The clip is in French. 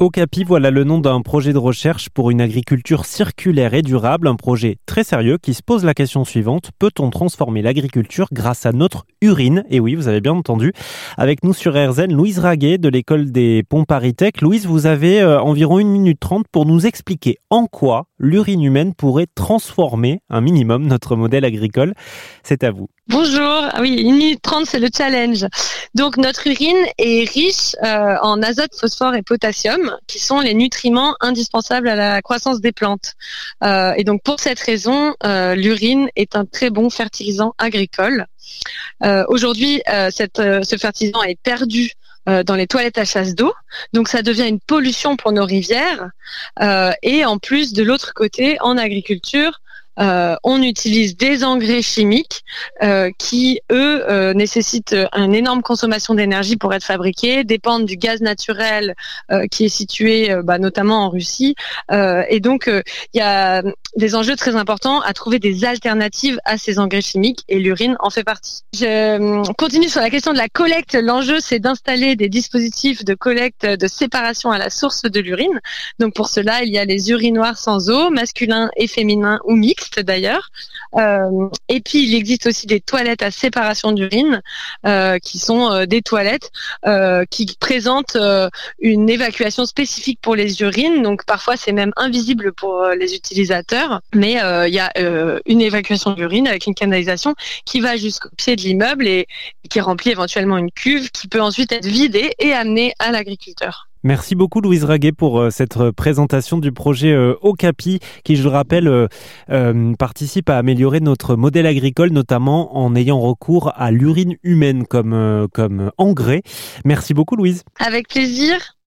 Okapi, voilà le nom d'un projet de recherche pour une agriculture circulaire et durable, un projet très sérieux qui se pose la question suivante, peut-on transformer l'agriculture grâce à notre urine? Et oui, vous avez bien entendu. Avec nous sur RZN, Louise Raguet de l'école des ponts Paritech. Louise, vous avez euh, environ une minute trente pour nous expliquer en quoi l'urine humaine pourrait transformer un minimum notre modèle agricole. C'est à vous. Bonjour, ah oui, une minute trente, c'est le challenge. Donc notre urine est riche euh, en azote, phosphore et potassium, qui sont les nutriments indispensables à la croissance des plantes. Euh, et donc pour cette raison, euh, l'urine est un très bon fertilisant agricole. Aujourd'hui, ce fertilisant est perdu dans les toilettes à chasse d'eau. Donc ça devient une pollution pour nos rivières. et en plus, de l'autre côté, en agriculture, euh, on utilise des engrais chimiques euh, qui, eux, euh, nécessitent une énorme consommation d'énergie pour être fabriqués, dépendent du gaz naturel qui est situé bah, notamment en Russie. et donc, il y a des enjeux très importants à trouver des alternatives à ces engrais chimiques et l'urine en fait partie. Je continue sur la question de la collecte. L'enjeu, c'est d'installer des dispositifs de collecte de séparation à la source de l'urine. Donc pour cela, il y a les urinoirs sans eau, masculins et féminins ou mixtes d'ailleurs. Euh, et puis il existe aussi des toilettes à séparation d'urine, euh, qui sont euh, des toilettes qui présentent une évacuation spécifique pour les urines. Donc parfois c'est même invisible pour les utilisateurs, mais il y a une évacuation d'urine avec une canalisation qui va jusqu'au pied de l'immeuble et qui remplit éventuellement une cuve qui peut ensuite être vidée et amenée à l'agriculteur. Merci beaucoup Louise Raguet pour euh, cette euh, présentation du projet euh, Okapi qui, je le rappelle, participe à améliorer notre modèle agricole, notamment en ayant recours à l'urine humaine comme, comme engrais. Merci beaucoup Louise. Avec plaisir.